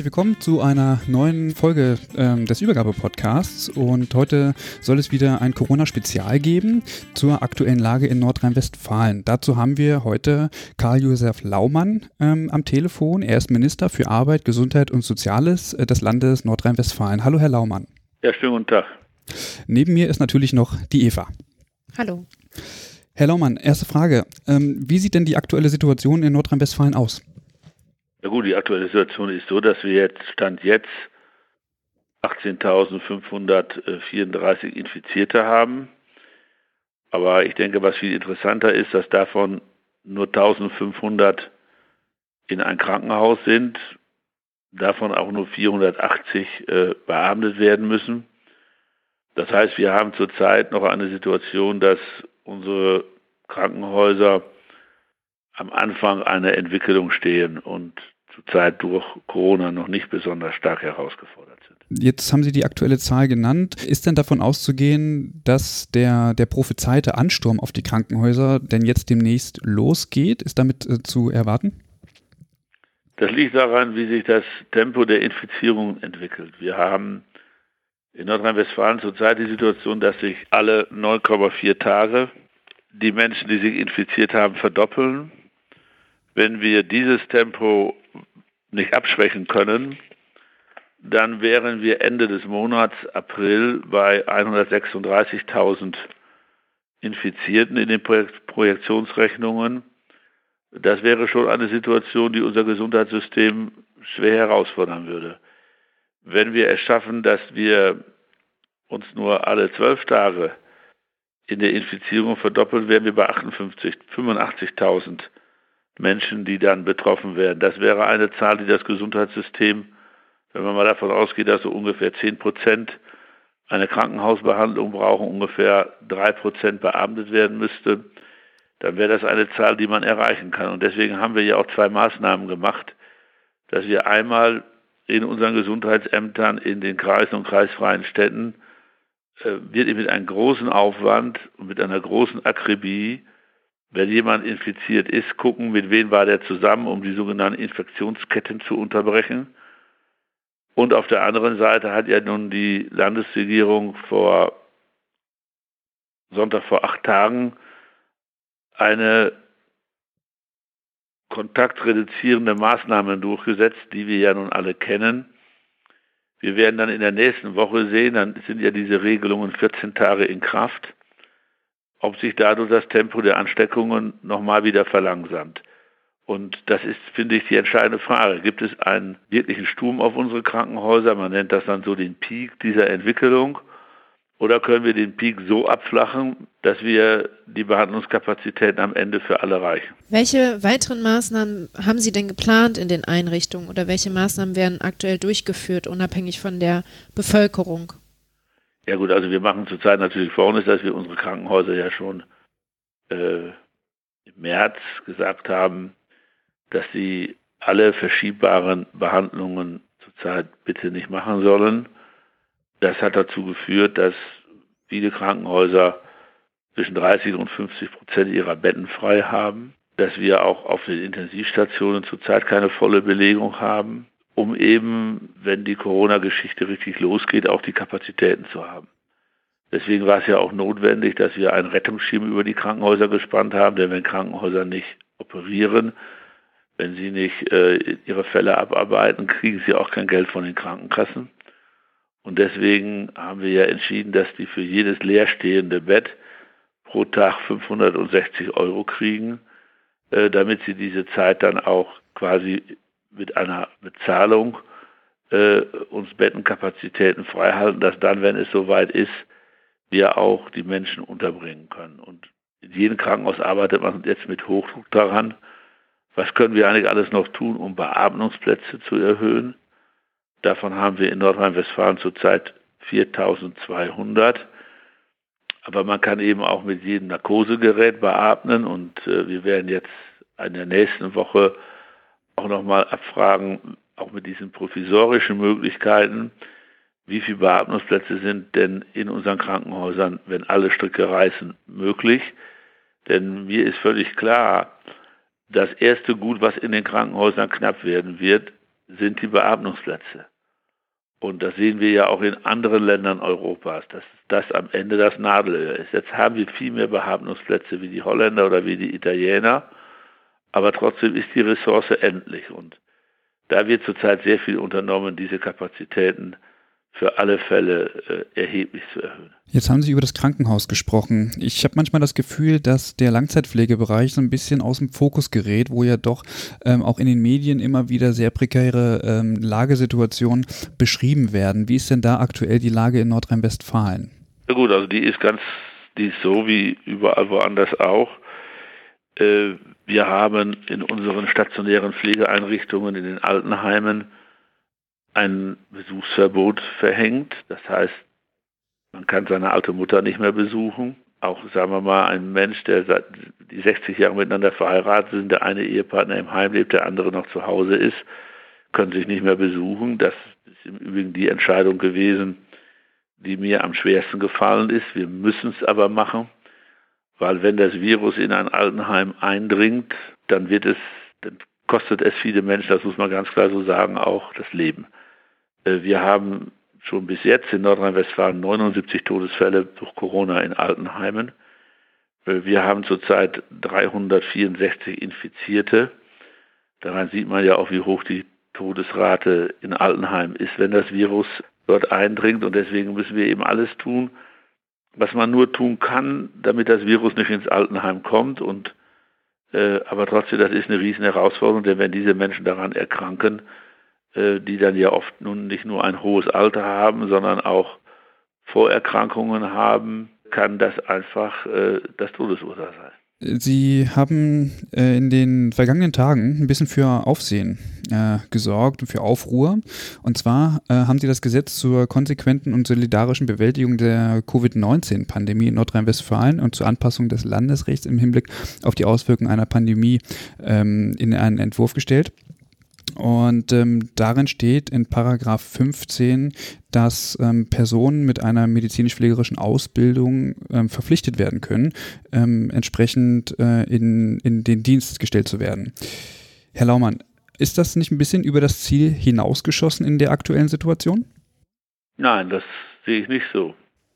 Herzlich willkommen zu einer neuen Folge ähm, des Übergabe-Podcasts. Und heute soll es wieder ein Corona-Spezial geben zur aktuellen Lage in Nordrhein-Westfalen. Dazu haben wir heute Karl-Josef Laumann ähm, am Telefon. Er ist Minister für Arbeit, Gesundheit und Soziales äh, des Landes Nordrhein-Westfalen. Hallo, Herr Laumann. Ja, schönen guten Tag. Neben mir ist natürlich noch die Eva. Hallo. Herr Laumann, erste Frage. Ähm, wie sieht denn die aktuelle Situation in Nordrhein-Westfalen aus? Na gut, die aktuelle Situation ist so, dass wir jetzt, Stand jetzt, 18.534 Infizierte haben. Aber ich denke, was viel interessanter ist, dass davon nur 1500 in ein Krankenhaus sind, davon auch nur 480 äh, beatmet werden müssen. Das heißt, wir haben zurzeit noch eine Situation, dass unsere Krankenhäuser am Anfang einer Entwicklung stehen und zurzeit durch Corona noch nicht besonders stark herausgefordert sind. Jetzt haben Sie die aktuelle Zahl genannt. Ist denn davon auszugehen, dass der, der prophezeite Ansturm auf die Krankenhäuser denn jetzt demnächst losgeht? Ist damit äh, zu erwarten? Das liegt daran, wie sich das Tempo der Infizierung entwickelt. Wir haben in Nordrhein-Westfalen zurzeit die Situation, dass sich alle 9,4 Tage die Menschen, die sich infiziert haben, verdoppeln. Wenn wir dieses Tempo nicht abschwächen können, dann wären wir Ende des Monats April bei 136.000 Infizierten in den Projektionsrechnungen. Das wäre schon eine Situation, die unser Gesundheitssystem schwer herausfordern würde. Wenn wir es schaffen, dass wir uns nur alle zwölf Tage in der Infizierung verdoppeln, wären wir bei 58, 85.000 Menschen, die dann betroffen werden. Das wäre eine Zahl, die das Gesundheitssystem, wenn man mal davon ausgeht, dass so ungefähr 10 Prozent eine Krankenhausbehandlung brauchen, ungefähr 3 Prozent beamtet werden müsste, dann wäre das eine Zahl, die man erreichen kann. Und deswegen haben wir ja auch zwei Maßnahmen gemacht, dass wir einmal in unseren Gesundheitsämtern in den Kreisen und kreisfreien Städten äh, wird mit einem großen Aufwand und mit einer großen Akribie wenn jemand infiziert ist, gucken, mit wem war der zusammen, um die sogenannten Infektionsketten zu unterbrechen. Und auf der anderen Seite hat ja nun die Landesregierung vor Sonntag vor acht Tagen eine kontaktreduzierende Maßnahme durchgesetzt, die wir ja nun alle kennen. Wir werden dann in der nächsten Woche sehen, dann sind ja diese Regelungen 14 Tage in Kraft ob sich dadurch das Tempo der Ansteckungen nochmal wieder verlangsamt. Und das ist, finde ich, die entscheidende Frage. Gibt es einen wirklichen Sturm auf unsere Krankenhäuser? Man nennt das dann so den Peak dieser Entwicklung. Oder können wir den Peak so abflachen, dass wir die Behandlungskapazitäten am Ende für alle reichen? Welche weiteren Maßnahmen haben Sie denn geplant in den Einrichtungen oder welche Maßnahmen werden aktuell durchgeführt, unabhängig von der Bevölkerung? Ja gut, also wir machen zurzeit natürlich Folgendes, dass wir unsere Krankenhäuser ja schon äh, im März gesagt haben, dass sie alle verschiebbaren Behandlungen zurzeit bitte nicht machen sollen. Das hat dazu geführt, dass viele Krankenhäuser zwischen 30 und 50 Prozent ihrer Betten frei haben, dass wir auch auf den Intensivstationen zurzeit keine volle Belegung haben um eben, wenn die Corona-Geschichte richtig losgeht, auch die Kapazitäten zu haben. Deswegen war es ja auch notwendig, dass wir einen Rettungsschirm über die Krankenhäuser gespannt haben, denn wenn Krankenhäuser nicht operieren, wenn sie nicht äh, ihre Fälle abarbeiten, kriegen sie auch kein Geld von den Krankenkassen. Und deswegen haben wir ja entschieden, dass die für jedes leerstehende Bett pro Tag 560 Euro kriegen, äh, damit sie diese Zeit dann auch quasi mit einer Bezahlung äh, uns Bettenkapazitäten freihalten, dass dann, wenn es soweit ist, wir auch die Menschen unterbringen können. Und in jedem Krankenhaus arbeitet man jetzt mit Hochdruck daran, was können wir eigentlich alles noch tun, um Beatmungsplätze zu erhöhen. Davon haben wir in Nordrhein-Westfalen zurzeit 4200. Aber man kann eben auch mit jedem Narkosegerät beatmen und äh, wir werden jetzt in der nächsten Woche auch nochmal abfragen, auch mit diesen provisorischen Möglichkeiten, wie viele Beatmungsplätze sind denn in unseren Krankenhäusern, wenn alle Stricke reißen, möglich. Denn mir ist völlig klar, das erste Gut, was in den Krankenhäusern knapp werden wird, sind die Beatmungsplätze. Und das sehen wir ja auch in anderen Ländern Europas, dass das am Ende das Nadelöhr ist. Jetzt haben wir viel mehr Beatmungsplätze wie die Holländer oder wie die Italiener, aber trotzdem ist die Ressource endlich. Und da wird zurzeit sehr viel unternommen, diese Kapazitäten für alle Fälle äh, erheblich zu erhöhen. Jetzt haben Sie über das Krankenhaus gesprochen. Ich habe manchmal das Gefühl, dass der Langzeitpflegebereich so ein bisschen aus dem Fokus gerät, wo ja doch ähm, auch in den Medien immer wieder sehr prekäre ähm, Lagesituationen beschrieben werden. Wie ist denn da aktuell die Lage in Nordrhein-Westfalen? Ja gut, also die ist ganz, die ist so wie überall woanders auch. Äh, wir haben in unseren stationären Pflegeeinrichtungen, in den Altenheimen, ein Besuchsverbot verhängt. Das heißt, man kann seine alte Mutter nicht mehr besuchen. Auch, sagen wir mal, ein Mensch, der seit die 60 Jahre miteinander verheiratet sind, der eine Ehepartner im Heim lebt, der andere noch zu Hause ist, können sich nicht mehr besuchen. Das ist im Übrigen die Entscheidung gewesen, die mir am schwersten gefallen ist. Wir müssen es aber machen, weil wenn das Virus in ein Altenheim eindringt, dann wird es, dann kostet es viele Menschen, das muss man ganz klar so sagen, auch das Leben. Äh, wir haben schon bis jetzt in Nordrhein-Westfalen 79 Todesfälle durch Corona in Altenheimen. Äh, wir haben zurzeit 364 Infizierte. Daran sieht man ja auch, wie hoch die Todesrate in Altenheim ist, wenn das Virus dort eindringt. Und deswegen müssen wir eben alles tun, was man nur tun kann, damit das Virus nicht ins Altenheim kommt. Und, äh, aber trotzdem, das ist eine riesen Herausforderung, denn wenn diese Menschen daran erkranken, äh, die dann ja oft nun nicht nur ein hohes Alter haben, sondern auch Vorerkrankungen haben, kann das einfach äh, das Todesurteil sein. Sie haben äh, in den vergangenen Tagen ein bisschen für Aufsehen äh, gesorgt und für Aufruhr. Und zwar äh, haben Sie das Gesetz zur konsequenten und solidarischen Bewältigung der Covid-19-Pandemie in Nordrhein-Westfalen und zur Anpassung des Landesrechts im Hinblick auf die Auswirkungen einer Pandemie ähm, in einen Entwurf gestellt. Und ähm, darin steht in Paragraph 15, dass ähm, Personen mit einer medizinisch-pflegerischen Ausbildung ähm, verpflichtet werden können, ähm, entsprechend äh, in, in den Dienst gestellt zu werden. Herr Laumann, ist das nicht ein bisschen über das Ziel hinausgeschossen in der aktuellen Situation? Nein, das sehe ich nicht so.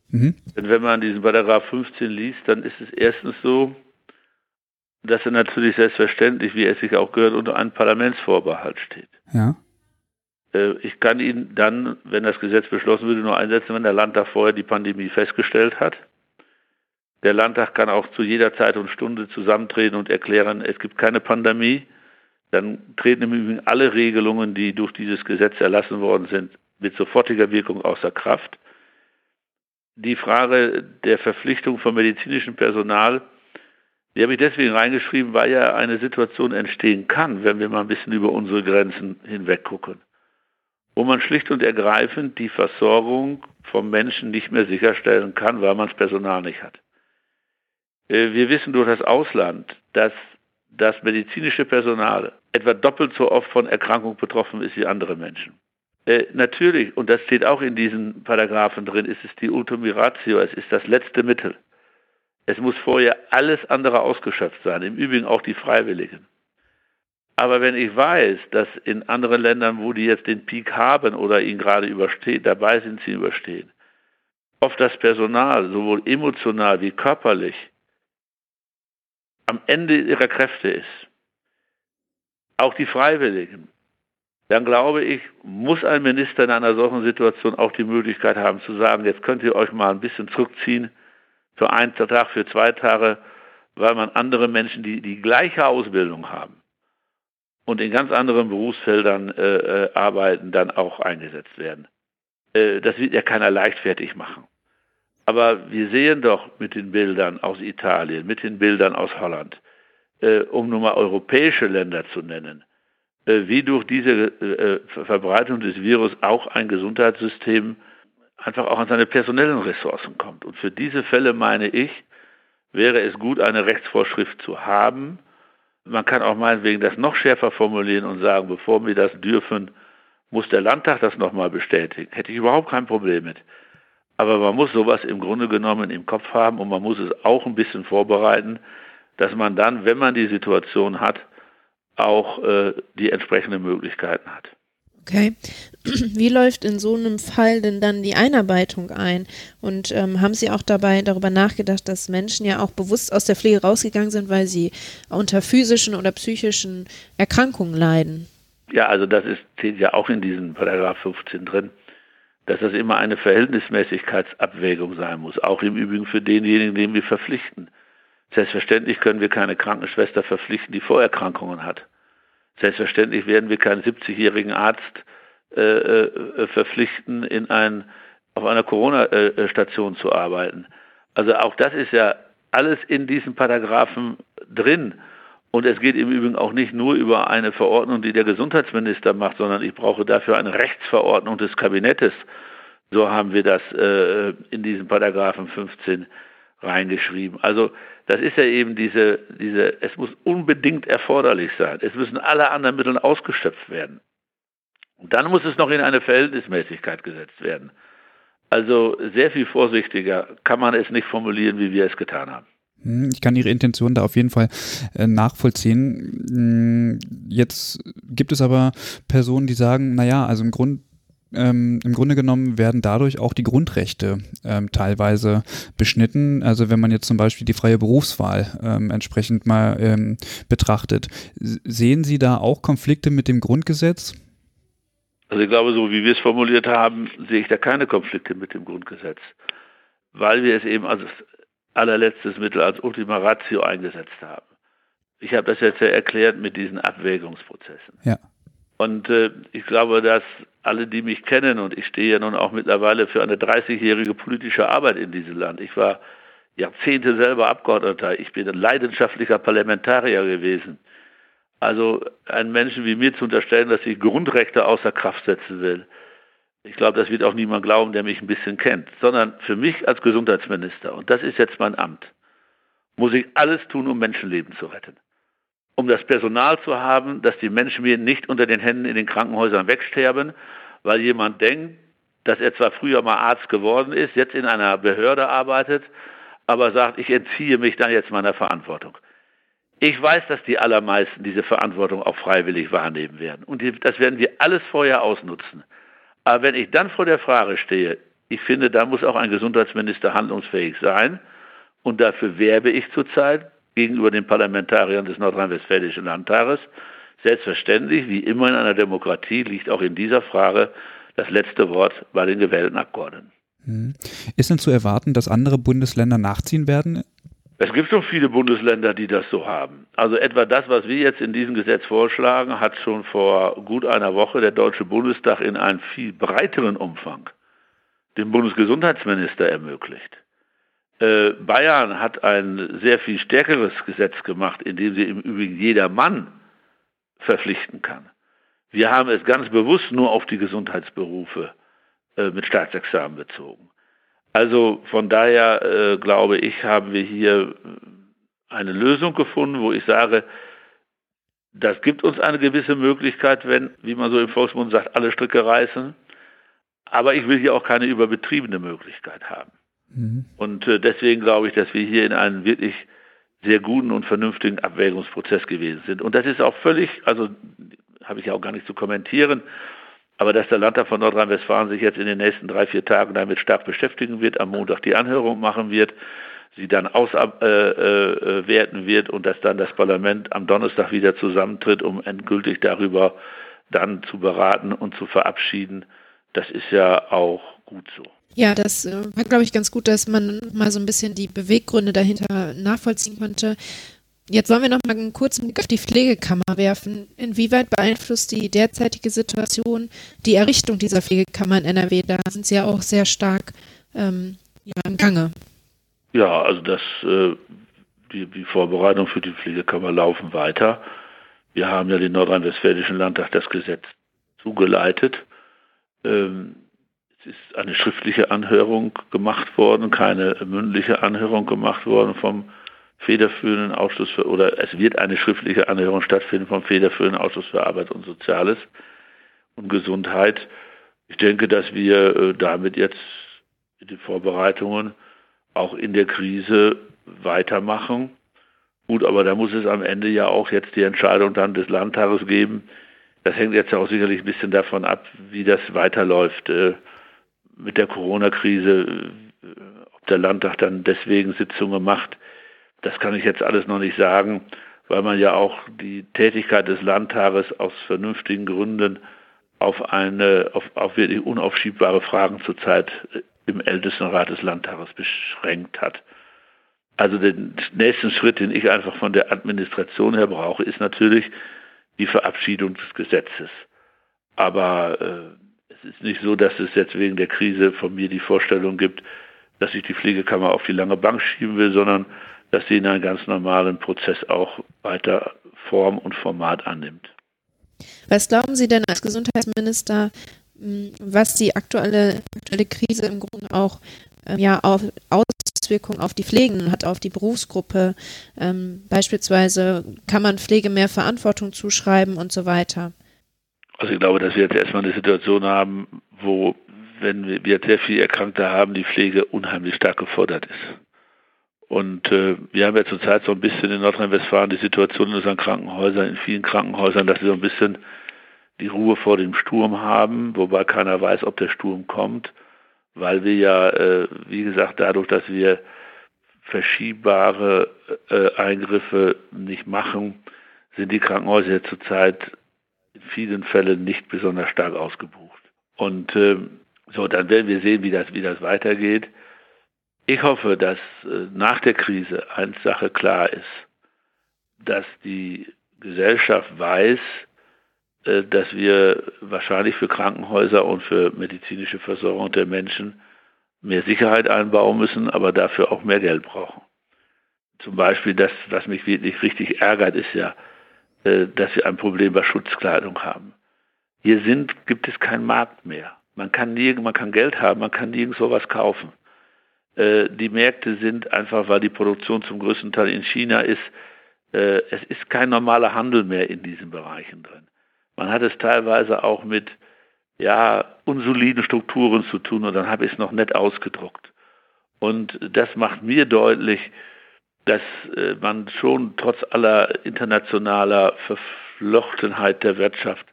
Mhm. Denn wenn man diesen Paragraph 15 liest, dann ist es erstens so, dass er natürlich selbstverständlich, wie es sich auch gehört, unter einem Parlamentsvorbehalt steht. Ja. Äh, ich kann ihn dann, wenn das Gesetz beschlossen würde, nur einsetzen, wenn der Landtag vorher die Pandemie festgestellt hat. Der Landtag kann auch zu jeder Zeit und Stunde zusammentreten und erklären, es gibt keine Pandemie. Dann treten im Übrigen alle Regelungen, die durch dieses Gesetz erlassen worden sind, mit sofortiger Wirkung außer Kraft. Die Frage der Verpflichtung von medizinischem Personal die habe ich deswegen reingeschrieben, weil ja eine Situation entstehen kann, wenn wir mal ein bisschen über unsere Grenzen hinweg gucken, wo man schlicht und ergreifend die Versorgung vom Menschen nicht mehr sicherstellen kann, weil man das Personal nicht hat. Äh, wir wissen durch das Ausland, dass das medizinische Personal etwa doppelt so oft von Erkrankung betroffen ist wie andere Menschen. Äh, natürlich, und das steht auch in diesen Paragraphen drin, ist es die Ultimiratio, es ist das letzte Mittel. Es muss vorher alles andere ausgeschöpft sein, im Übrigen auch die Freiwilligen. Aber wenn ich weiß, dass in anderen Ländern, wo die jetzt den Peak haben oder ihn gerade überstehen, dabei sind, sie überstehen, oft das Personal, sowohl emotional wie körperlich, am Ende ihrer Kräfte ist, auch die Freiwilligen, dann glaube ich, muss ein Minister in einer solchen Situation auch die Möglichkeit haben zu sagen, jetzt könnt ihr euch mal ein bisschen zurückziehen für einen Tag, für zwei Tage, weil man andere Menschen, die die gleiche Ausbildung haben und in ganz anderen Berufsfeldern äh, äh, arbeiten, dann auch eingesetzt werden. Äh, das wird ja keiner leichtfertig machen. Aber wir sehen doch mit den Bildern aus Italien, mit den Bildern aus Holland, äh, um nur mal europäische Länder zu nennen, äh, wie durch diese äh, Verbreitung des Virus auch ein Gesundheitssystem einfach auch an seine personellen Ressourcen kommt. Und für diese Fälle meine ich, wäre es gut, eine Rechtsvorschrift zu haben. Man kann auch meinetwegen das noch schärfer formulieren und sagen, bevor wir das dürfen, muss der Landtag das nochmal bestätigen. Hätte ich überhaupt kein Problem mit. Aber man muss sowas im Grunde genommen im Kopf haben und man muss es auch ein bisschen vorbereiten, dass man dann, wenn man die Situation hat, auch äh, die entsprechenden Möglichkeiten hat. Okay. Wie läuft in so einem Fall denn dann die Einarbeitung ein? Und ähm, haben Sie auch dabei darüber nachgedacht, dass Menschen ja auch bewusst aus der Pflege rausgegangen sind, weil sie unter physischen oder psychischen Erkrankungen leiden? Ja, also das ist, steht ja auch in diesem Paragraph 15 drin, dass das immer eine Verhältnismäßigkeitsabwägung sein muss, auch im Übrigen für denjenigen, den wir verpflichten. Selbstverständlich können wir keine Krankenschwester verpflichten, die Vorerkrankungen hat. Selbstverständlich werden wir keinen 70-jährigen Arzt äh, äh, verpflichten, in ein, auf einer Corona-Station zu arbeiten. Also auch das ist ja alles in diesen Paragraphen drin. Und es geht im Übrigen auch nicht nur über eine Verordnung, die der Gesundheitsminister macht, sondern ich brauche dafür eine Rechtsverordnung des Kabinettes. So haben wir das äh, in diesen Paragraphen 15 reingeschrieben. Also das ist ja eben diese, diese, es muss unbedingt erforderlich sein. Es müssen alle anderen Mittel ausgeschöpft werden. Und dann muss es noch in eine Verhältnismäßigkeit gesetzt werden. Also sehr viel vorsichtiger kann man es nicht formulieren, wie wir es getan haben. Hm, ich kann Ihre Intention da auf jeden Fall äh, nachvollziehen. Hm, jetzt gibt es aber Personen, die sagen, naja, also im Grund ähm, im Grunde genommen werden dadurch auch die Grundrechte ähm, teilweise beschnitten. Also wenn man jetzt zum Beispiel die freie Berufswahl ähm, entsprechend mal ähm, betrachtet. Sehen Sie da auch Konflikte mit dem Grundgesetz? Also ich glaube, so wie wir es formuliert haben, sehe ich da keine Konflikte mit dem Grundgesetz, weil wir es eben als allerletztes Mittel, als Ultima Ratio eingesetzt haben. Ich habe das jetzt ja erklärt mit diesen Abwägungsprozessen. Ja. Und äh, ich glaube, dass alle, die mich kennen, und ich stehe ja nun auch mittlerweile für eine 30-jährige politische Arbeit in diesem Land. Ich war Jahrzehnte selber Abgeordneter. Ich bin ein leidenschaftlicher Parlamentarier gewesen. Also einen Menschen wie mir zu unterstellen, dass ich Grundrechte außer Kraft setzen will, ich glaube, das wird auch niemand glauben, der mich ein bisschen kennt, sondern für mich als Gesundheitsminister, und das ist jetzt mein Amt, muss ich alles tun, um Menschenleben zu retten um das Personal zu haben, dass die Menschen mir nicht unter den Händen in den Krankenhäusern wegsterben, weil jemand denkt, dass er zwar früher mal Arzt geworden ist, jetzt in einer Behörde arbeitet, aber sagt, ich entziehe mich dann jetzt meiner Verantwortung. Ich weiß, dass die allermeisten diese Verantwortung auch freiwillig wahrnehmen werden. Und das werden wir alles vorher ausnutzen. Aber wenn ich dann vor der Frage stehe, ich finde, da muss auch ein Gesundheitsminister handlungsfähig sein, und dafür werbe ich zurzeit, gegenüber den Parlamentariern des Nordrhein-Westfälischen Landtages. Selbstverständlich, wie immer in einer Demokratie, liegt auch in dieser Frage das letzte Wort bei den gewählten Abgeordneten. Hm. Ist denn zu erwarten, dass andere Bundesländer nachziehen werden? Es gibt schon viele Bundesländer, die das so haben. Also etwa das, was wir jetzt in diesem Gesetz vorschlagen, hat schon vor gut einer Woche der Deutsche Bundestag in einem viel breiteren Umfang dem Bundesgesundheitsminister ermöglicht. Äh, Bayern hat ein sehr viel stärkeres Gesetz gemacht, in dem sie im Übrigen jeder Mann verpflichten kann. Wir haben es ganz bewusst nur auf die Gesundheitsberufe äh, mit Staatsexamen bezogen. Also von daher äh, glaube ich, haben wir hier eine Lösung gefunden, wo ich sage, das gibt uns eine gewisse Möglichkeit, wenn, wie man so im Volksmund sagt, alle Stricke reißen. Aber ich will hier auch keine überbetriebene Möglichkeit haben. Mhm. Und äh, deswegen glaube ich, dass wir hier in einen wirklich sehr guten und vernünftigen Abwägungsprozess gewesen sind. Und das ist auch völlig, also habe ich ja auch gar nicht zu kommentieren, aber dass der Landtag von Nordrhein-Westfalen sich jetzt in den nächsten drei, vier Tagen damit stark beschäftigen wird, am Montag die Anhörung machen wird, sie dann auswerten äh, äh, wird und dass dann das Parlament am Donnerstag wieder zusammentritt, um endgültig darüber dann zu beraten und zu verabschieden, das ist ja auch gut so. Ja, das äh, war, glaube ich, ganz gut, dass man mal so ein bisschen die Beweggründe dahinter nachvollziehen konnte. Jetzt wollen wir noch mal einen kurzen Blick auf die Pflegekammer werfen. Inwieweit beeinflusst die derzeitige Situation die Errichtung dieser Pflegekammer in NRW? Da sind sie ja auch sehr stark ähm, im Gange. Ja, also das, äh, die, die Vorbereitungen für die Pflegekammer laufen weiter. Wir haben ja den Nordrhein-Westfälischen Landtag das Gesetz zugeleitet. Ähm, es ist eine schriftliche Anhörung gemacht worden, keine mündliche Anhörung gemacht worden vom federführenden Ausschuss für, oder es wird eine schriftliche Anhörung stattfinden vom federführenden Ausschuss für Arbeit und Soziales und Gesundheit. Ich denke, dass wir äh, damit jetzt den Vorbereitungen auch in der Krise weitermachen. Gut, aber da muss es am Ende ja auch jetzt die Entscheidung dann des Landtages geben. Das hängt jetzt auch sicherlich ein bisschen davon ab, wie das weiterläuft. Mit der Corona-Krise, äh, ob der Landtag dann deswegen Sitzungen macht, das kann ich jetzt alles noch nicht sagen, weil man ja auch die Tätigkeit des Landtages aus vernünftigen Gründen auf eine, auf, auf wirklich unaufschiebbare Fragen zurzeit äh, im Ältestenrat des Landtages beschränkt hat. Also den nächsten Schritt, den ich einfach von der Administration her brauche, ist natürlich die Verabschiedung des Gesetzes. Aber äh, ist nicht so, dass es jetzt wegen der Krise von mir die Vorstellung gibt, dass ich die Pflegekammer auf die lange Bank schieben will, sondern dass sie in einem ganz normalen Prozess auch weiter Form und Format annimmt. Was glauben Sie denn als Gesundheitsminister, hm, was die aktuelle, aktuelle Krise im Grunde auch ähm, ja, auf, Auswirkungen auf die Pflegenden hat, auf die Berufsgruppe? Ähm, beispielsweise kann man Pflege mehr Verantwortung zuschreiben und so weiter. Also ich glaube, dass wir jetzt erstmal eine Situation haben, wo, wenn wir sehr viele Erkrankte haben, die Pflege unheimlich stark gefordert ist. Und äh, wir haben ja zurzeit so ein bisschen in Nordrhein-Westfalen die Situation in unseren Krankenhäusern, in vielen Krankenhäusern, dass sie so ein bisschen die Ruhe vor dem Sturm haben, wobei keiner weiß, ob der Sturm kommt, weil wir ja, äh, wie gesagt, dadurch, dass wir verschiebbare äh, Eingriffe nicht machen, sind die Krankenhäuser zurzeit in vielen Fällen nicht besonders stark ausgebucht. Und äh, so, dann werden wir sehen, wie das, wie das weitergeht. Ich hoffe, dass äh, nach der Krise eine Sache klar ist, dass die Gesellschaft weiß, äh, dass wir wahrscheinlich für Krankenhäuser und für medizinische Versorgung der Menschen mehr Sicherheit einbauen müssen, aber dafür auch mehr Geld brauchen. Zum Beispiel das, was mich wirklich richtig ärgert, ist ja, dass wir ein Problem bei Schutzkleidung haben. Hier sind, gibt es keinen Markt mehr. Man kann, nirgend, man kann Geld haben, man kann nirgends sowas kaufen. Äh, die Märkte sind einfach, weil die Produktion zum größten Teil in China ist, äh, es ist kein normaler Handel mehr in diesen Bereichen drin. Man hat es teilweise auch mit ja, unsoliden Strukturen zu tun und dann habe ich es noch nett ausgedruckt. Und das macht mir deutlich, dass äh, man schon trotz aller internationaler Verflochtenheit der Wirtschaft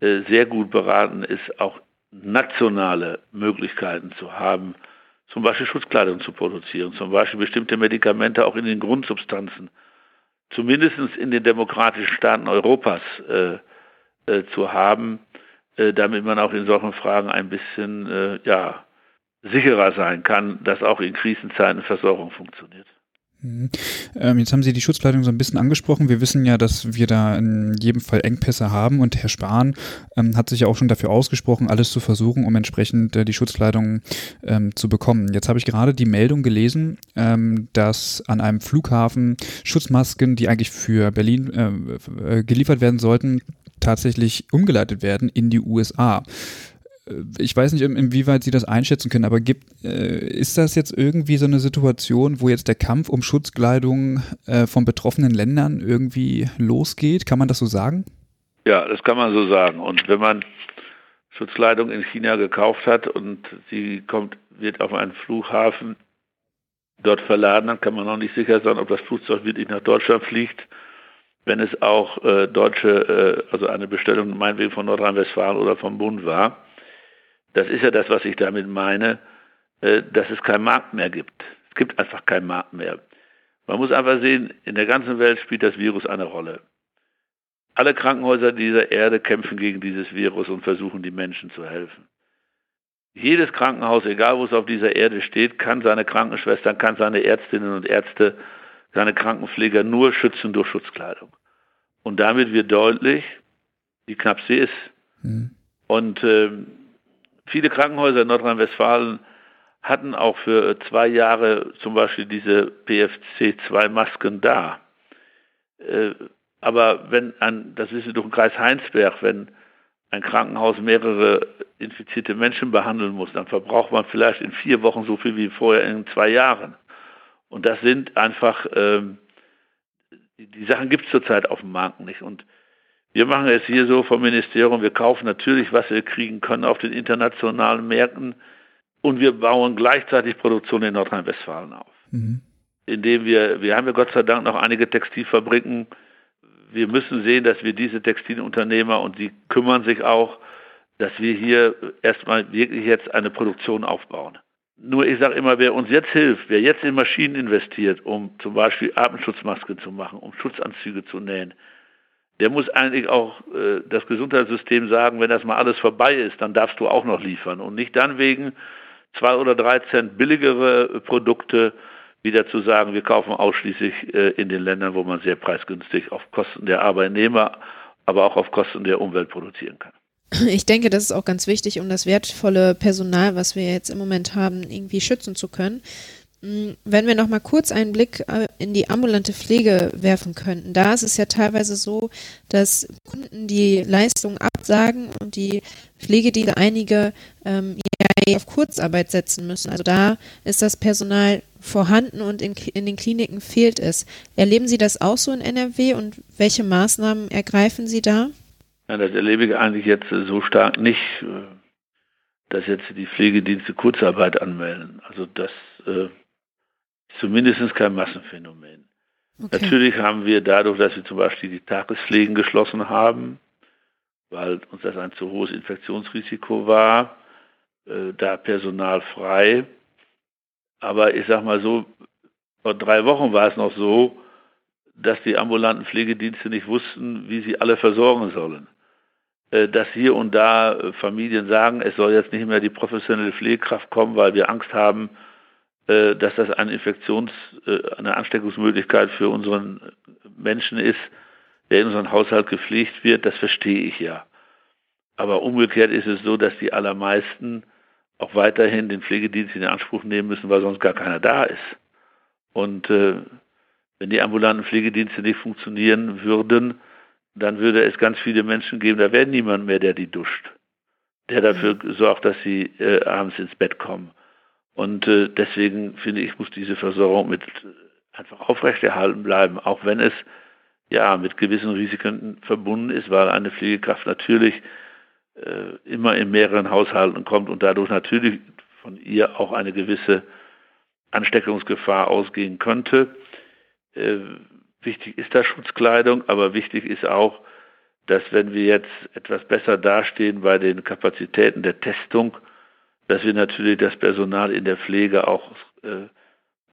äh, sehr gut beraten ist, auch nationale Möglichkeiten zu haben, zum Beispiel Schutzkleidung zu produzieren, zum Beispiel bestimmte Medikamente auch in den Grundsubstanzen, zumindest in den demokratischen Staaten Europas äh, äh, zu haben, äh, damit man auch in solchen Fragen ein bisschen äh, ja, sicherer sein kann, dass auch in Krisenzeiten Versorgung funktioniert. Mhm. Ähm, jetzt haben Sie die Schutzkleidung so ein bisschen angesprochen. Wir wissen ja, dass wir da in jedem Fall Engpässe haben und Herr Spahn ähm, hat sich ja auch schon dafür ausgesprochen, alles zu versuchen, um entsprechend äh, die Schutzkleidung ähm, zu bekommen. Jetzt habe ich gerade die Meldung gelesen, ähm, dass an einem Flughafen Schutzmasken, die eigentlich für Berlin äh, äh geliefert werden sollten, tatsächlich umgeleitet werden in die USA. Äh, ich weiß nicht, inwieweit Sie das einschätzen können, aber gibt, äh, ist das jetzt irgendwie so eine Situation, wo jetzt der Kampf um Schutzkleidung äh, von betroffenen Ländern irgendwie losgeht? Kann man das so sagen? Ja, das kann man so sagen. Und wenn man Schutzkleidung in China gekauft hat und sie kommt, wird auf einen Flughafen dort verladen, dann kann man noch nicht sicher sein, ob das Flugzeug wirklich nach Deutschland fliegt. Wenn es auch äh, deutsche, äh, also eine Bestellung meinetwegen von Nordrhein-Westfalen oder vom Bund war. Das ist ja das, was ich damit meine, äh, dass es keinen Markt mehr gibt. Es gibt einfach keinen Markt mehr. Man muss einfach sehen, in der ganzen Welt spielt das Virus eine Rolle. Alle Krankenhäuser dieser Erde kämpfen gegen dieses Virus und versuchen, die Menschen zu helfen. Jedes Krankenhaus, egal wo es auf dieser Erde steht, kann seine Krankenschwestern, kann seine Ärztinnen und Ärzte, seine Krankenpfleger nur schützen durch Schutzkleidung. Und damit wird deutlich, wie knapp sie ist. Mhm. Und äh, viele Krankenhäuser in Nordrhein-Westfalen hatten auch für zwei Jahre zum Beispiel diese PFC2-Masken da. Äh, aber wenn ein, das Sie durch den Kreis Heinsberg, wenn ein Krankenhaus mehrere infizierte Menschen behandeln muss, dann verbraucht man vielleicht in vier Wochen so viel wie vorher in zwei Jahren. Und das sind einfach, ähm, die, die Sachen gibt es zurzeit auf dem Markt nicht. Und wir machen es hier so vom Ministerium, wir kaufen natürlich, was wir kriegen können auf den internationalen Märkten und wir bauen gleichzeitig Produktion in Nordrhein-Westfalen auf. Mhm. Indem wir, wir haben ja Gott sei Dank noch einige Textilfabriken, wir müssen sehen, dass wir diese Textilunternehmer und die kümmern sich auch, dass wir hier erstmal wirklich jetzt eine Produktion aufbauen. Nur ich sage immer, wer uns jetzt hilft, wer jetzt in Maschinen investiert, um zum Beispiel Atemschutzmasken zu machen, um Schutzanzüge zu nähen, der muss eigentlich auch äh, das Gesundheitssystem sagen, wenn das mal alles vorbei ist, dann darfst du auch noch liefern und nicht dann wegen zwei oder drei Cent billigere Produkte wieder zu sagen, wir kaufen ausschließlich äh, in den Ländern, wo man sehr preisgünstig auf Kosten der Arbeitnehmer, aber auch auf Kosten der Umwelt produzieren kann. Ich denke, das ist auch ganz wichtig, um das wertvolle Personal, was wir jetzt im Moment haben, irgendwie schützen zu können. Mm, wenn wir noch mal kurz einen Blick äh, in die ambulante Pflege werfen könnten, da ist es ja teilweise so, dass Kunden die Leistung absagen und die Pflegedienste einige ähm, auf Kurzarbeit setzen müssen. Also da ist das Personal vorhanden und in, in den Kliniken fehlt es. Erleben Sie das auch so in NRW und welche Maßnahmen ergreifen Sie da? Ja, das erlebe ich eigentlich jetzt so stark nicht, äh, dass jetzt die Pflegedienste Kurzarbeit anmelden. Also das äh, zumindest kein Massenphänomen. Okay. Natürlich haben wir dadurch, dass wir zum Beispiel die Tagespflegen geschlossen haben, weil uns das ein zu hohes Infektionsrisiko war, äh, da Personal frei. Aber ich sag mal so, vor drei Wochen war es noch so, dass die ambulanten Pflegedienste nicht wussten, wie sie alle versorgen sollen. Äh, dass hier und da äh, Familien sagen, es soll jetzt nicht mehr die professionelle Pflegekraft kommen, weil wir Angst haben, dass das eine Infektions-, eine Ansteckungsmöglichkeit für unseren Menschen ist, der in unseren Haushalt gepflegt wird, das verstehe ich ja. Aber umgekehrt ist es so, dass die allermeisten auch weiterhin den Pflegedienst in Anspruch nehmen müssen, weil sonst gar keiner da ist. Und äh, wenn die ambulanten Pflegedienste nicht funktionieren würden, dann würde es ganz viele Menschen geben, da wäre niemand mehr, der die duscht, der dafür mhm. sorgt, dass sie äh, abends ins Bett kommen. Und äh, deswegen finde ich, muss diese Versorgung mit einfach aufrechterhalten bleiben, auch wenn es ja mit gewissen Risiken verbunden ist, weil eine Pflegekraft natürlich äh, immer in mehreren Haushalten kommt und dadurch natürlich von ihr auch eine gewisse Ansteckungsgefahr ausgehen könnte. Äh, wichtig ist da Schutzkleidung, aber wichtig ist auch, dass wenn wir jetzt etwas besser dastehen bei den Kapazitäten der Testung, dass wir natürlich das Personal in der Pflege auch äh,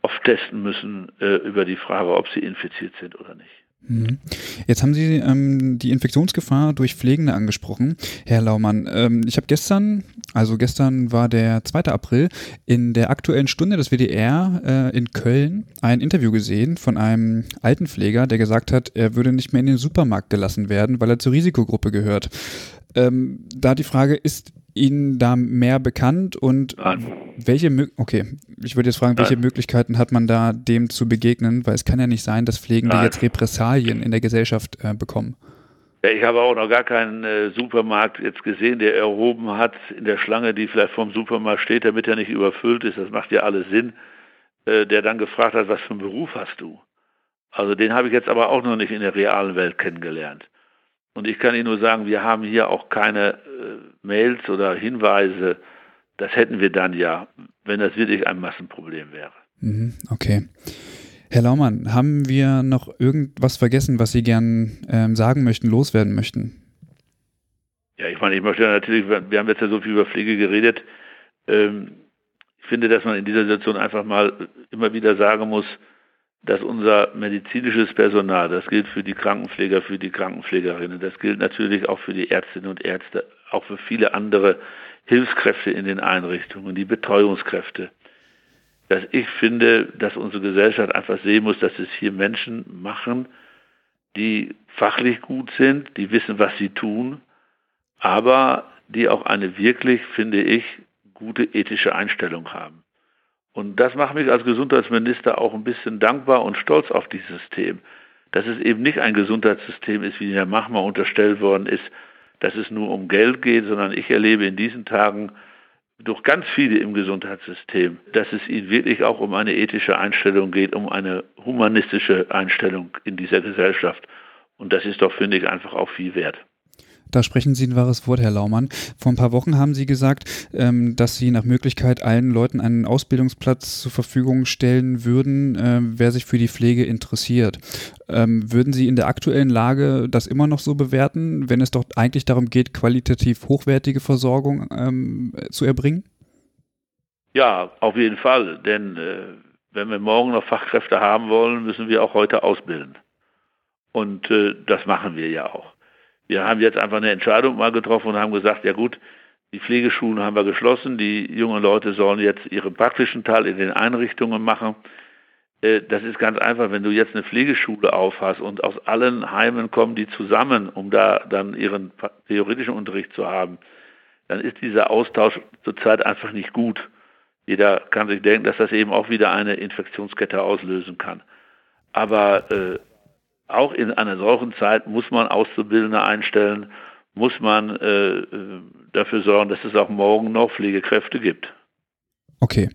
oft testen müssen äh, über die Frage, ob sie infiziert sind oder nicht. Mhm. Jetzt haben Sie ähm, die Infektionsgefahr durch Pflegende angesprochen, Herr Laumann. Ähm, ich habe gestern, also gestern war der 2. April, in der aktuellen Stunde des WDR äh, in Köln ein Interview gesehen von einem Altenpfleger, der gesagt hat, er würde nicht mehr in den Supermarkt gelassen werden, weil er zur Risikogruppe gehört. Ähm, da die Frage, ist Ihnen da mehr bekannt und Nein. welche okay, ich würde jetzt fragen, welche Nein. Möglichkeiten hat man da dem zu begegnen, weil es kann ja nicht sein, dass Pflegende Nein. jetzt Repressalien in der Gesellschaft äh, bekommen. Ja, ich habe auch noch gar keinen äh, Supermarkt jetzt gesehen, der erhoben hat in der Schlange, die vielleicht vom Supermarkt steht, damit er nicht überfüllt ist. Das macht ja alles Sinn. Äh, der dann gefragt hat, was für einen Beruf hast du? Also den habe ich jetzt aber auch noch nicht in der realen Welt kennengelernt. Und ich kann Ihnen nur sagen, wir haben hier auch keine äh, Mails oder Hinweise. Das hätten wir dann ja, wenn das wirklich ein Massenproblem wäre. Mhm, okay. Herr Laumann, haben wir noch irgendwas vergessen, was Sie gern ähm, sagen möchten, loswerden möchten? Ja, ich meine, ich möchte natürlich, wir haben jetzt ja so viel über Pflege geredet. Ähm, ich finde, dass man in dieser Situation einfach mal immer wieder sagen muss, dass unser medizinisches Personal, das gilt für die Krankenpfleger, für die Krankenpflegerinnen, das gilt natürlich auch für die Ärztinnen und Ärzte, auch für viele andere Hilfskräfte in den Einrichtungen, die Betreuungskräfte, dass ich finde, dass unsere Gesellschaft einfach sehen muss, dass es hier Menschen machen, die fachlich gut sind, die wissen, was sie tun, aber die auch eine wirklich, finde ich, gute ethische Einstellung haben. Und das macht mich als Gesundheitsminister auch ein bisschen dankbar und stolz auf dieses System. Dass es eben nicht ein Gesundheitssystem ist, wie der Machmer unterstellt worden ist, dass es nur um Geld geht, sondern ich erlebe in diesen Tagen durch ganz viele im Gesundheitssystem, dass es ihnen wirklich auch um eine ethische Einstellung geht, um eine humanistische Einstellung in dieser Gesellschaft. Und das ist doch, finde ich, einfach auch viel wert. Da sprechen Sie ein wahres Wort, Herr Laumann. Vor ein paar Wochen haben Sie gesagt, ähm, dass Sie nach Möglichkeit allen Leuten einen Ausbildungsplatz zur Verfügung stellen würden, äh, wer sich für die Pflege interessiert. Ähm, würden Sie in der aktuellen Lage das immer noch so bewerten, wenn es doch eigentlich darum geht, qualitativ hochwertige Versorgung ähm, zu erbringen? Ja, auf jeden Fall. Denn äh, wenn wir morgen noch Fachkräfte haben wollen, müssen wir auch heute ausbilden. Und äh, das machen wir ja auch. Wir haben jetzt einfach eine Entscheidung mal getroffen und haben gesagt, ja gut, die Pflegeschulen haben wir geschlossen, die jungen Leute sollen jetzt ihren praktischen Teil in den Einrichtungen machen. Äh, das ist ganz einfach, wenn du jetzt eine Pflegeschule aufhast und aus allen Heimen kommen die zusammen, um da dann ihren theoretischen Unterricht zu haben, dann ist dieser Austausch zurzeit einfach nicht gut. Jeder kann sich denken, dass das eben auch wieder eine Infektionskette auslösen kann. Aber äh, auch in einer solchen Zeit muss man Auszubildende einstellen, muss man äh, dafür sorgen, dass es auch morgen noch Pflegekräfte gibt. Okay.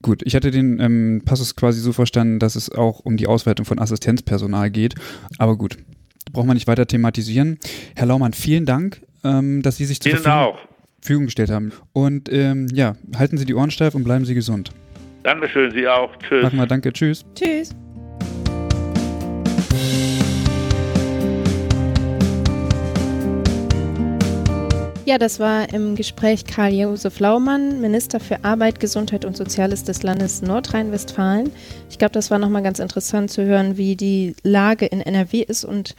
Gut, ich hatte den ähm, Passus quasi so verstanden, dass es auch um die Auswertung von Assistenzpersonal geht. Aber gut, braucht man nicht weiter thematisieren. Herr Laumann, vielen Dank, ähm, dass Sie sich zur Verfügung, Verfügung, gestellt haben. Und ähm, ja, halten Sie die Ohren steif und bleiben Sie gesund. Dankeschön, Sie auch. Tschüss. Sag mal danke, tschüss. Tschüss. Ja, das war im Gespräch Karl-Josef Laumann, Minister für Arbeit, Gesundheit und Soziales des Landes Nordrhein-Westfalen. Ich glaube, das war nochmal ganz interessant zu hören, wie die Lage in NRW ist und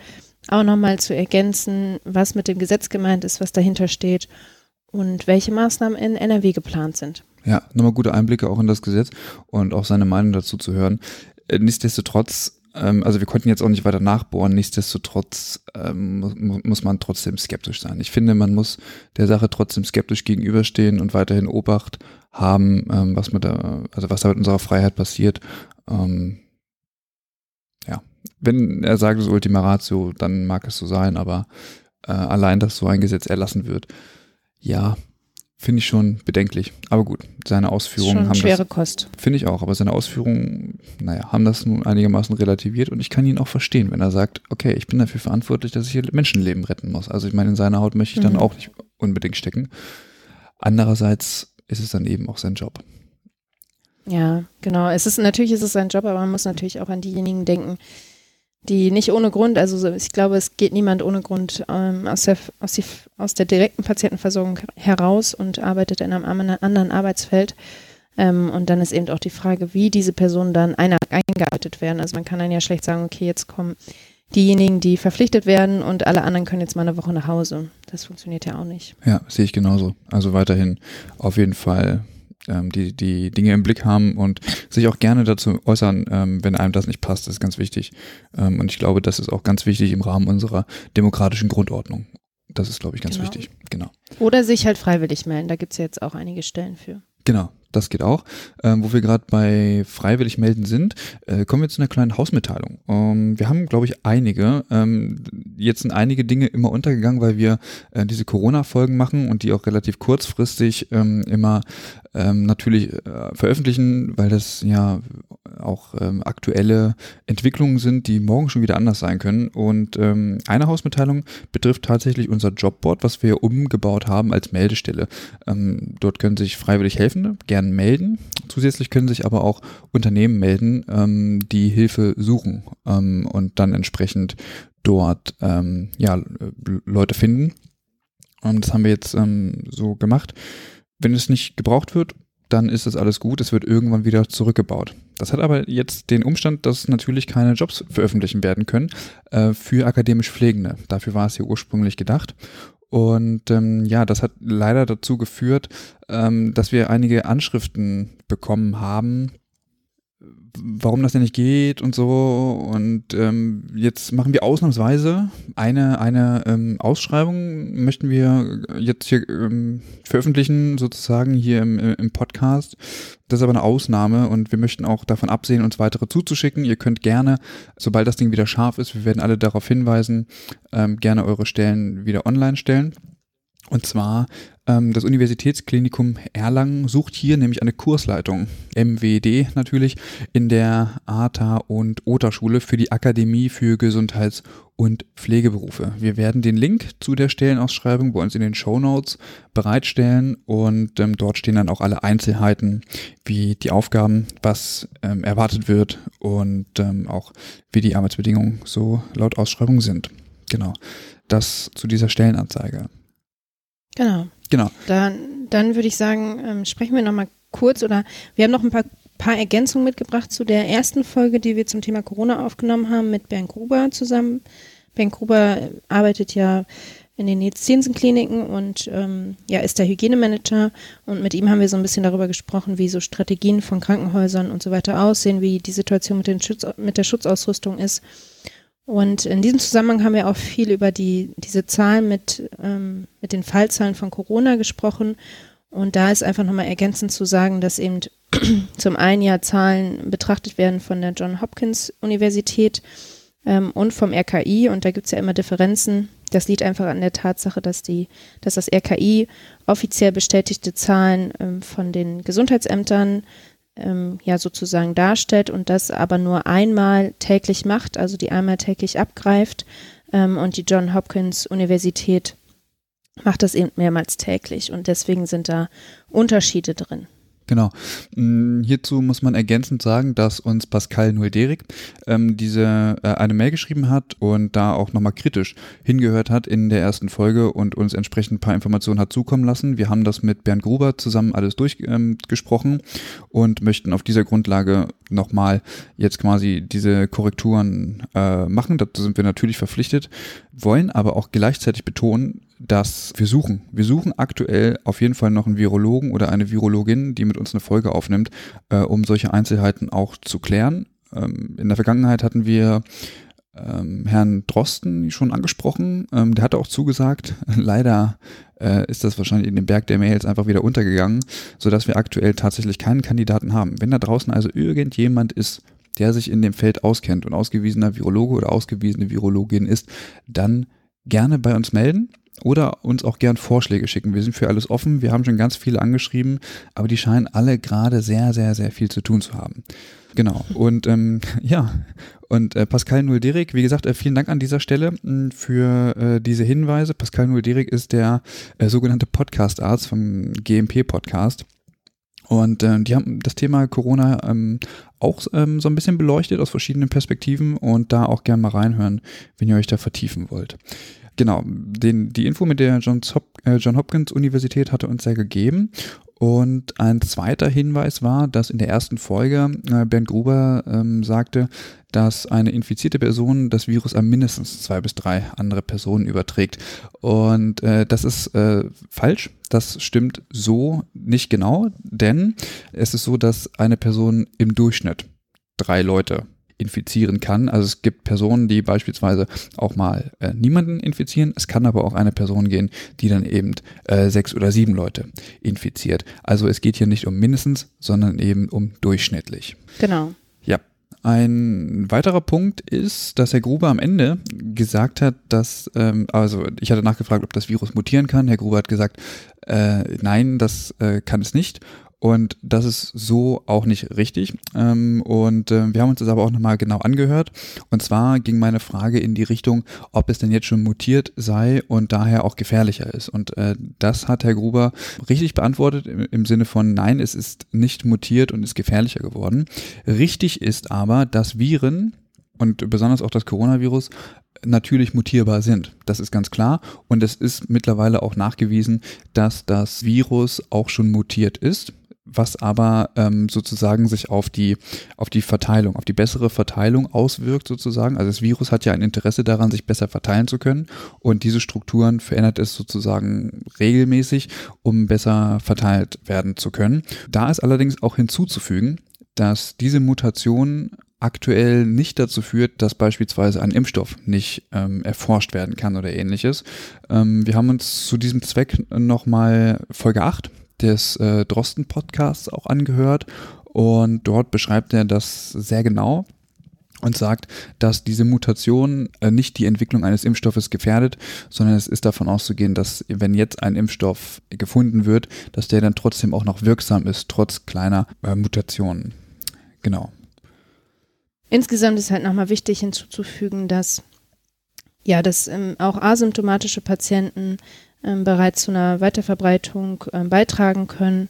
auch nochmal zu ergänzen, was mit dem Gesetz gemeint ist, was dahinter steht und welche Maßnahmen in NRW geplant sind. Ja, nochmal gute Einblicke auch in das Gesetz und auch seine Meinung dazu zu hören. Äh, nichtsdestotrotz ähm, also wir konnten jetzt auch nicht weiter nachbohren, nichtsdestotrotz ähm, muss, man trotzdem skeptisch sein. Ich finde, man muss der Sache trotzdem skeptisch gegenüberstehen und weiterhin Obacht haben, ähm, was mit der, also was da mit unserer Freiheit passiert. Ähm, ja, wenn er sagt, es ist Ultima Ratio, dann mag es so sein, aber äh, allein, dass so ein Gesetz erlassen wird, ja, Finde ich schon bedenklich. Aber gut, seine Ausführungen schon haben schwere das. Kost. Finde ich auch, aber seine Ausführungen, naja, haben das nun einigermaßen relativiert und ich kann ihn auch verstehen, wenn er sagt, okay, ich bin dafür verantwortlich, dass ich hier Menschenleben retten muss. Also ich meine, in seiner Haut möchte ich dann mhm. auch nicht unbedingt stecken. Andererseits ist es dann eben auch sein Job. Ja, genau. Es ist natürlich ist es sein Job, aber man muss natürlich auch an diejenigen denken, die nicht ohne Grund, also ich glaube, es geht niemand ohne Grund ähm, aus, der, aus, die, aus der direkten Patientenversorgung heraus und arbeitet in einem anderen Arbeitsfeld. Ähm, und dann ist eben auch die Frage, wie diese Personen dann eingearbeitet werden. Also man kann dann ja schlecht sagen, okay, jetzt kommen diejenigen, die verpflichtet werden und alle anderen können jetzt mal eine Woche nach Hause. Das funktioniert ja auch nicht. Ja, sehe ich genauso. Also weiterhin auf jeden Fall ähm, die, die Dinge im Blick haben und sich auch gerne dazu äußern, ähm, wenn einem das nicht passt, das ist ganz wichtig. Ähm, und ich glaube, das ist auch ganz wichtig im Rahmen unserer demokratischen Grundordnung. Das ist, glaube ich, ganz genau. wichtig. Genau. Oder sich halt freiwillig melden. Da gibt es ja jetzt auch einige Stellen für. Genau, das geht auch. Ähm, wo wir gerade bei freiwillig melden sind, äh, kommen wir zu einer kleinen Hausmitteilung. Ähm, wir haben, glaube ich, einige. Ähm, jetzt sind einige Dinge immer untergegangen, weil wir äh, diese Corona-Folgen machen und die auch relativ kurzfristig ähm, immer ähm, natürlich äh, veröffentlichen, weil das ja auch ähm, aktuelle Entwicklungen sind, die morgen schon wieder anders sein können. Und eine Hausmitteilung betrifft tatsächlich unser Jobboard, was wir umgebaut haben als Meldestelle. Dort können sich freiwillig Helfende gerne melden zu zusätzlich können sich aber auch Unternehmen melden, ähm, die Hilfe suchen ähm, und dann entsprechend dort ähm, ja, Leute finden. Und das haben wir jetzt ähm, so gemacht. Wenn es nicht gebraucht wird, dann ist das alles gut, es wird irgendwann wieder zurückgebaut. Das hat aber jetzt den Umstand, dass natürlich keine Jobs veröffentlichen werden können äh, für akademisch Pflegende. Dafür war es ja ursprünglich gedacht. Und ähm, ja, das hat leider dazu geführt, ähm, dass wir einige Anschriften bekommen haben, warum das denn nicht geht und so. Und ähm, jetzt machen wir ausnahmsweise eine, eine ähm, Ausschreibung, möchten wir jetzt hier ähm, veröffentlichen, sozusagen hier im, im Podcast. Das ist aber eine Ausnahme und wir möchten auch davon absehen, uns weitere zuzuschicken. Ihr könnt gerne, sobald das Ding wieder scharf ist, wir werden alle darauf hinweisen, ähm, gerne eure Stellen wieder online stellen. Und zwar ähm, das Universitätsklinikum Erlangen sucht hier nämlich eine Kursleitung, MWD natürlich, in der ATA und OTA Schule für die Akademie für Gesundheits- und Pflegeberufe. Wir werden den Link zu der Stellenausschreibung bei uns in den Show Notes bereitstellen und ähm, dort stehen dann auch alle Einzelheiten, wie die Aufgaben, was ähm, erwartet wird und ähm, auch wie die Arbeitsbedingungen so laut Ausschreibung sind. Genau. Das zu dieser Stellenanzeige. Genau. Genau. Dann, dann würde ich sagen, ähm, sprechen wir nochmal kurz oder wir haben noch ein paar, paar Ergänzungen mitgebracht zu der ersten Folge, die wir zum Thema Corona aufgenommen haben mit Bernd Gruber zusammen. Bernd Gruber arbeitet ja in den Medizinkliniken und ähm, ja, ist der Hygienemanager und mit ihm haben wir so ein bisschen darüber gesprochen, wie so Strategien von Krankenhäusern und so weiter aussehen, wie die Situation mit, den Schutz, mit der Schutzausrüstung ist und in diesem Zusammenhang haben wir auch viel über die, diese Zahlen mit, ähm, mit den Fallzahlen von Corona gesprochen. Und da ist einfach nochmal ergänzend zu sagen, dass eben zum einen ja Zahlen betrachtet werden von der John Hopkins Universität ähm, und vom RKI. Und da gibt es ja immer Differenzen. Das liegt einfach an der Tatsache, dass die, dass das RKI offiziell bestätigte Zahlen ähm, von den Gesundheitsämtern ähm, ja sozusagen darstellt und das aber nur einmal täglich macht, also die einmal täglich abgreift. Ähm, und die John Hopkins Universität macht das eben mehrmals täglich und deswegen sind da Unterschiede drin. Genau. Mm, hierzu muss man ergänzend sagen, dass uns Pascal Nuelderik ähm, diese äh, eine Mail geschrieben hat und da auch nochmal kritisch hingehört hat in der ersten Folge und uns entsprechend ein paar Informationen hat zukommen lassen. Wir haben das mit Bernd Gruber zusammen alles durchgesprochen ähm, und möchten auf dieser Grundlage nochmal jetzt quasi diese Korrekturen äh, machen. Dazu sind wir natürlich verpflichtet, wollen aber auch gleichzeitig betonen, dass wir suchen. Wir suchen aktuell auf jeden Fall noch einen Virologen oder eine Virologin, die mit uns eine Folge aufnimmt, äh, um solche Einzelheiten auch zu klären. Ähm, in der Vergangenheit hatten wir ähm, Herrn Drosten schon angesprochen. Ähm, der hatte auch zugesagt. Leider äh, ist das wahrscheinlich in dem Berg der Mails einfach wieder untergegangen, sodass wir aktuell tatsächlich keinen Kandidaten haben. Wenn da draußen also irgendjemand ist, der sich in dem Feld auskennt und ausgewiesener Virologe oder ausgewiesene Virologin ist, dann gerne bei uns melden oder uns auch gern Vorschläge schicken. Wir sind für alles offen. Wir haben schon ganz viele angeschrieben, aber die scheinen alle gerade sehr, sehr, sehr viel zu tun zu haben. Genau. Und ähm, ja, und äh, Pascal Nulderik, wie gesagt, äh, vielen Dank an dieser Stelle mh, hm, für äh, diese Hinweise. Pascal Nulderik ist der äh, sogenannte Podcast-Arzt vom GMP-Podcast. Und äh, die haben das Thema Corona ähm, auch ähm, so ein bisschen beleuchtet aus verschiedenen Perspektiven und da auch gerne mal reinhören, wenn ihr euch da vertiefen wollt. Genau, den, die Info mit der Johns Hop äh, John Hopkins Universität hatte uns ja gegeben. Und ein zweiter Hinweis war, dass in der ersten Folge äh, Bernd Gruber ähm, sagte, dass eine infizierte Person das Virus an mindestens zwei bis drei andere Personen überträgt. Und äh, das ist äh, falsch. Das stimmt so nicht genau, denn es ist so, dass eine Person im Durchschnitt drei Leute infizieren kann. Also es gibt Personen, die beispielsweise auch mal äh, niemanden infizieren. Es kann aber auch eine Person gehen, die dann eben äh, sechs oder sieben Leute infiziert. Also es geht hier nicht um mindestens, sondern eben um durchschnittlich. Genau. Ja. Ein weiterer Punkt ist, dass Herr Gruber am Ende gesagt hat, dass, ähm, also ich hatte nachgefragt, ob das Virus mutieren kann. Herr Gruber hat gesagt, äh, nein, das äh, kann es nicht. Und das ist so auch nicht richtig. Ähm, und äh, wir haben uns das aber auch nochmal genau angehört. Und zwar ging meine Frage in die Richtung, ob es denn jetzt schon mutiert sei und daher auch gefährlicher ist. Und äh, das hat Herr Gruber richtig beantwortet im, im Sinne von, nein, es ist nicht mutiert und ist gefährlicher geworden. Richtig ist aber, dass Viren und besonders auch das Coronavirus natürlich mutierbar sind. Das ist ganz klar. Und es ist mittlerweile auch nachgewiesen, dass das Virus auch schon mutiert ist was aber ähm, sozusagen sich auf die, auf die Verteilung, auf die bessere Verteilung auswirkt sozusagen. Also das Virus hat ja ein Interesse daran, sich besser verteilen zu können und diese Strukturen verändert es sozusagen regelmäßig, um besser verteilt werden zu können. Da ist allerdings auch hinzuzufügen, dass diese Mutation aktuell nicht dazu führt, dass beispielsweise ein Impfstoff nicht ähm, erforscht werden kann oder ähnliches. Ähm, wir haben uns zu diesem Zweck nochmal Folge 8 des äh, Drosten-Podcasts auch angehört und dort beschreibt er das sehr genau und sagt, dass diese Mutation äh, nicht die Entwicklung eines Impfstoffes gefährdet, sondern es ist davon auszugehen, dass wenn jetzt ein Impfstoff gefunden wird, dass der dann trotzdem auch noch wirksam ist, trotz kleiner äh, Mutationen. Genau. Insgesamt ist halt nochmal wichtig hinzuzufügen, dass ja, dass ähm, auch asymptomatische Patienten ähm, bereits zu einer Weiterverbreitung ähm, beitragen können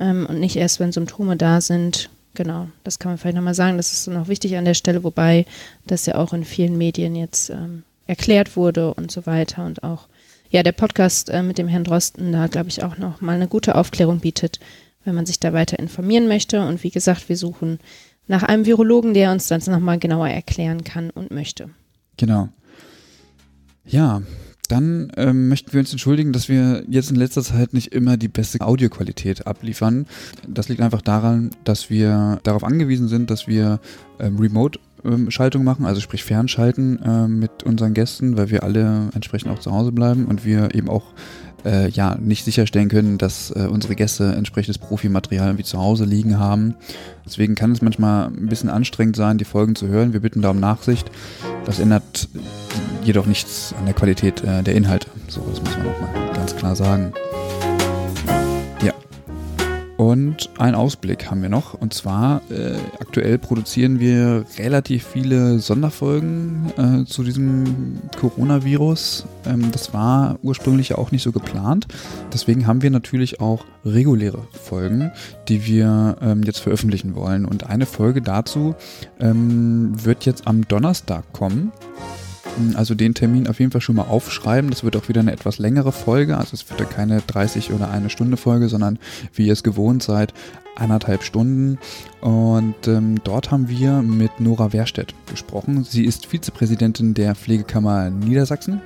ähm, und nicht erst, wenn Symptome da sind. Genau, das kann man vielleicht nochmal sagen. Das ist noch wichtig an der Stelle, wobei das ja auch in vielen Medien jetzt ähm, erklärt wurde und so weiter und auch ja, der Podcast äh, mit dem Herrn Drosten da, glaube ich, auch noch mal eine gute Aufklärung bietet, wenn man sich da weiter informieren möchte. Und wie gesagt, wir suchen nach einem Virologen, der uns das nochmal genauer erklären kann und möchte. Genau. Ja, dann ähm, möchten wir uns entschuldigen, dass wir jetzt in letzter Zeit nicht immer die beste Audioqualität abliefern. Das liegt einfach daran, dass wir darauf angewiesen sind, dass wir ähm, Remote ähm, Schaltung machen, also sprich Fernschalten äh, mit unseren Gästen, weil wir alle entsprechend auch zu Hause bleiben und wir eben auch äh, ja nicht sicherstellen können, dass äh, unsere Gäste entsprechendes Profimaterial irgendwie zu Hause liegen haben. Deswegen kann es manchmal ein bisschen anstrengend sein, die Folgen zu hören. Wir bitten da um Nachsicht. Das ändert jedoch nichts an der Qualität äh, der Inhalte. So, das muss man nochmal ganz klar sagen. Und einen Ausblick haben wir noch. Und zwar, äh, aktuell produzieren wir relativ viele Sonderfolgen äh, zu diesem Coronavirus. Ähm, das war ursprünglich auch nicht so geplant. Deswegen haben wir natürlich auch reguläre Folgen, die wir ähm, jetzt veröffentlichen wollen. Und eine Folge dazu ähm, wird jetzt am Donnerstag kommen. Also den Termin auf jeden Fall schon mal aufschreiben. Das wird auch wieder eine etwas längere Folge. Also es wird ja keine 30 oder eine Stunde Folge, sondern wie ihr es gewohnt seid, eineinhalb Stunden. Und ähm, dort haben wir mit Nora Wehrstedt gesprochen. Sie ist Vizepräsidentin der Pflegekammer Niedersachsen.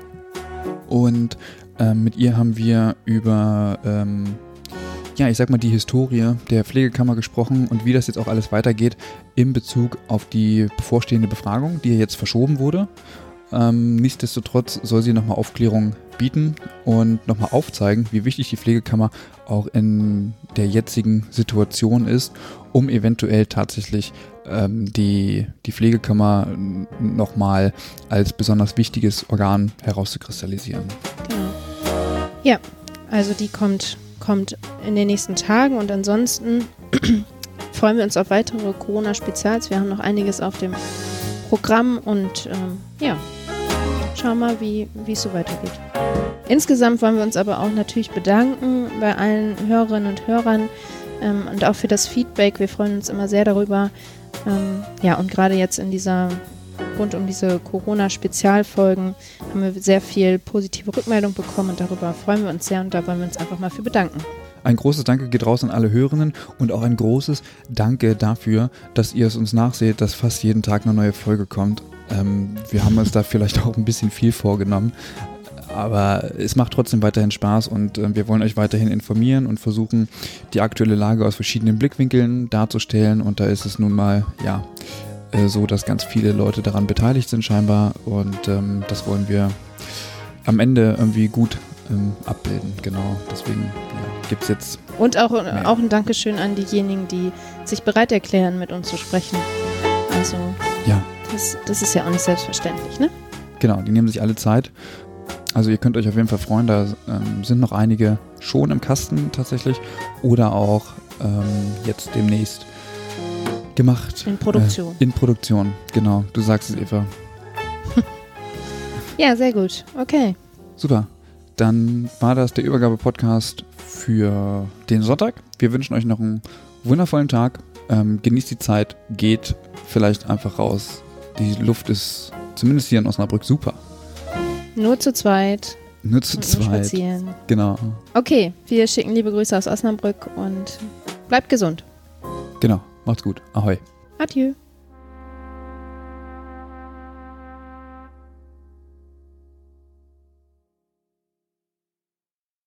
Und ähm, mit ihr haben wir über ähm, ja, ich sag mal, die Historie der Pflegekammer gesprochen und wie das jetzt auch alles weitergeht in Bezug auf die bevorstehende Befragung, die jetzt verschoben wurde. Ähm, nichtsdestotrotz soll sie nochmal Aufklärung bieten und nochmal aufzeigen, wie wichtig die Pflegekammer auch in der jetzigen Situation ist, um eventuell tatsächlich ähm, die, die Pflegekammer nochmal als besonders wichtiges Organ herauszukristallisieren. Genau. Ja, also die kommt, kommt in den nächsten Tagen und ansonsten freuen wir uns auf weitere Corona-Spezials. Wir haben noch einiges auf dem Programm und ähm, ja, schauen mal, wie es so weitergeht. Insgesamt wollen wir uns aber auch natürlich bedanken bei allen Hörerinnen und Hörern ähm, und auch für das Feedback. Wir freuen uns immer sehr darüber. Ähm, ja, und gerade jetzt in dieser rund um diese Corona-Spezialfolgen haben wir sehr viel positive Rückmeldung bekommen und darüber freuen wir uns sehr und da wollen wir uns einfach mal für bedanken. Ein großes Danke geht raus an alle Hörerinnen und auch ein großes Danke dafür, dass ihr es uns nachseht, dass fast jeden Tag eine neue Folge kommt. Ähm, wir haben uns da vielleicht auch ein bisschen viel vorgenommen. Aber es macht trotzdem weiterhin Spaß und äh, wir wollen euch weiterhin informieren und versuchen, die aktuelle Lage aus verschiedenen Blickwinkeln darzustellen. Und da ist es nun mal, ja, äh, so, dass ganz viele Leute daran beteiligt sind scheinbar. Und ähm, das wollen wir am Ende irgendwie gut ähm, abbilden. Genau, deswegen ja, gibt es jetzt. Und auch, auch ein Dankeschön an diejenigen, die sich bereit erklären, mit uns zu sprechen. Also. Ja, das, das ist ja auch nicht selbstverständlich, ne? Genau, die nehmen sich alle Zeit. Also ihr könnt euch auf jeden Fall freuen, da ähm, sind noch einige schon im Kasten tatsächlich oder auch ähm, jetzt demnächst gemacht. In Produktion. Äh, in Produktion, genau. Du sagst es, Eva. ja, sehr gut. Okay. Super. Dann war das der Übergabe-Podcast für den Sonntag. Wir wünschen euch noch einen wundervollen Tag. Ähm, genießt die Zeit, geht vielleicht einfach raus. Die Luft ist zumindest hier in Osnabrück super. Nur zu zweit. Nur zu zweit. Spazieren. Genau. Okay, wir schicken liebe Grüße aus Osnabrück und bleibt gesund. Genau. Macht's gut. Ahoi. Adieu.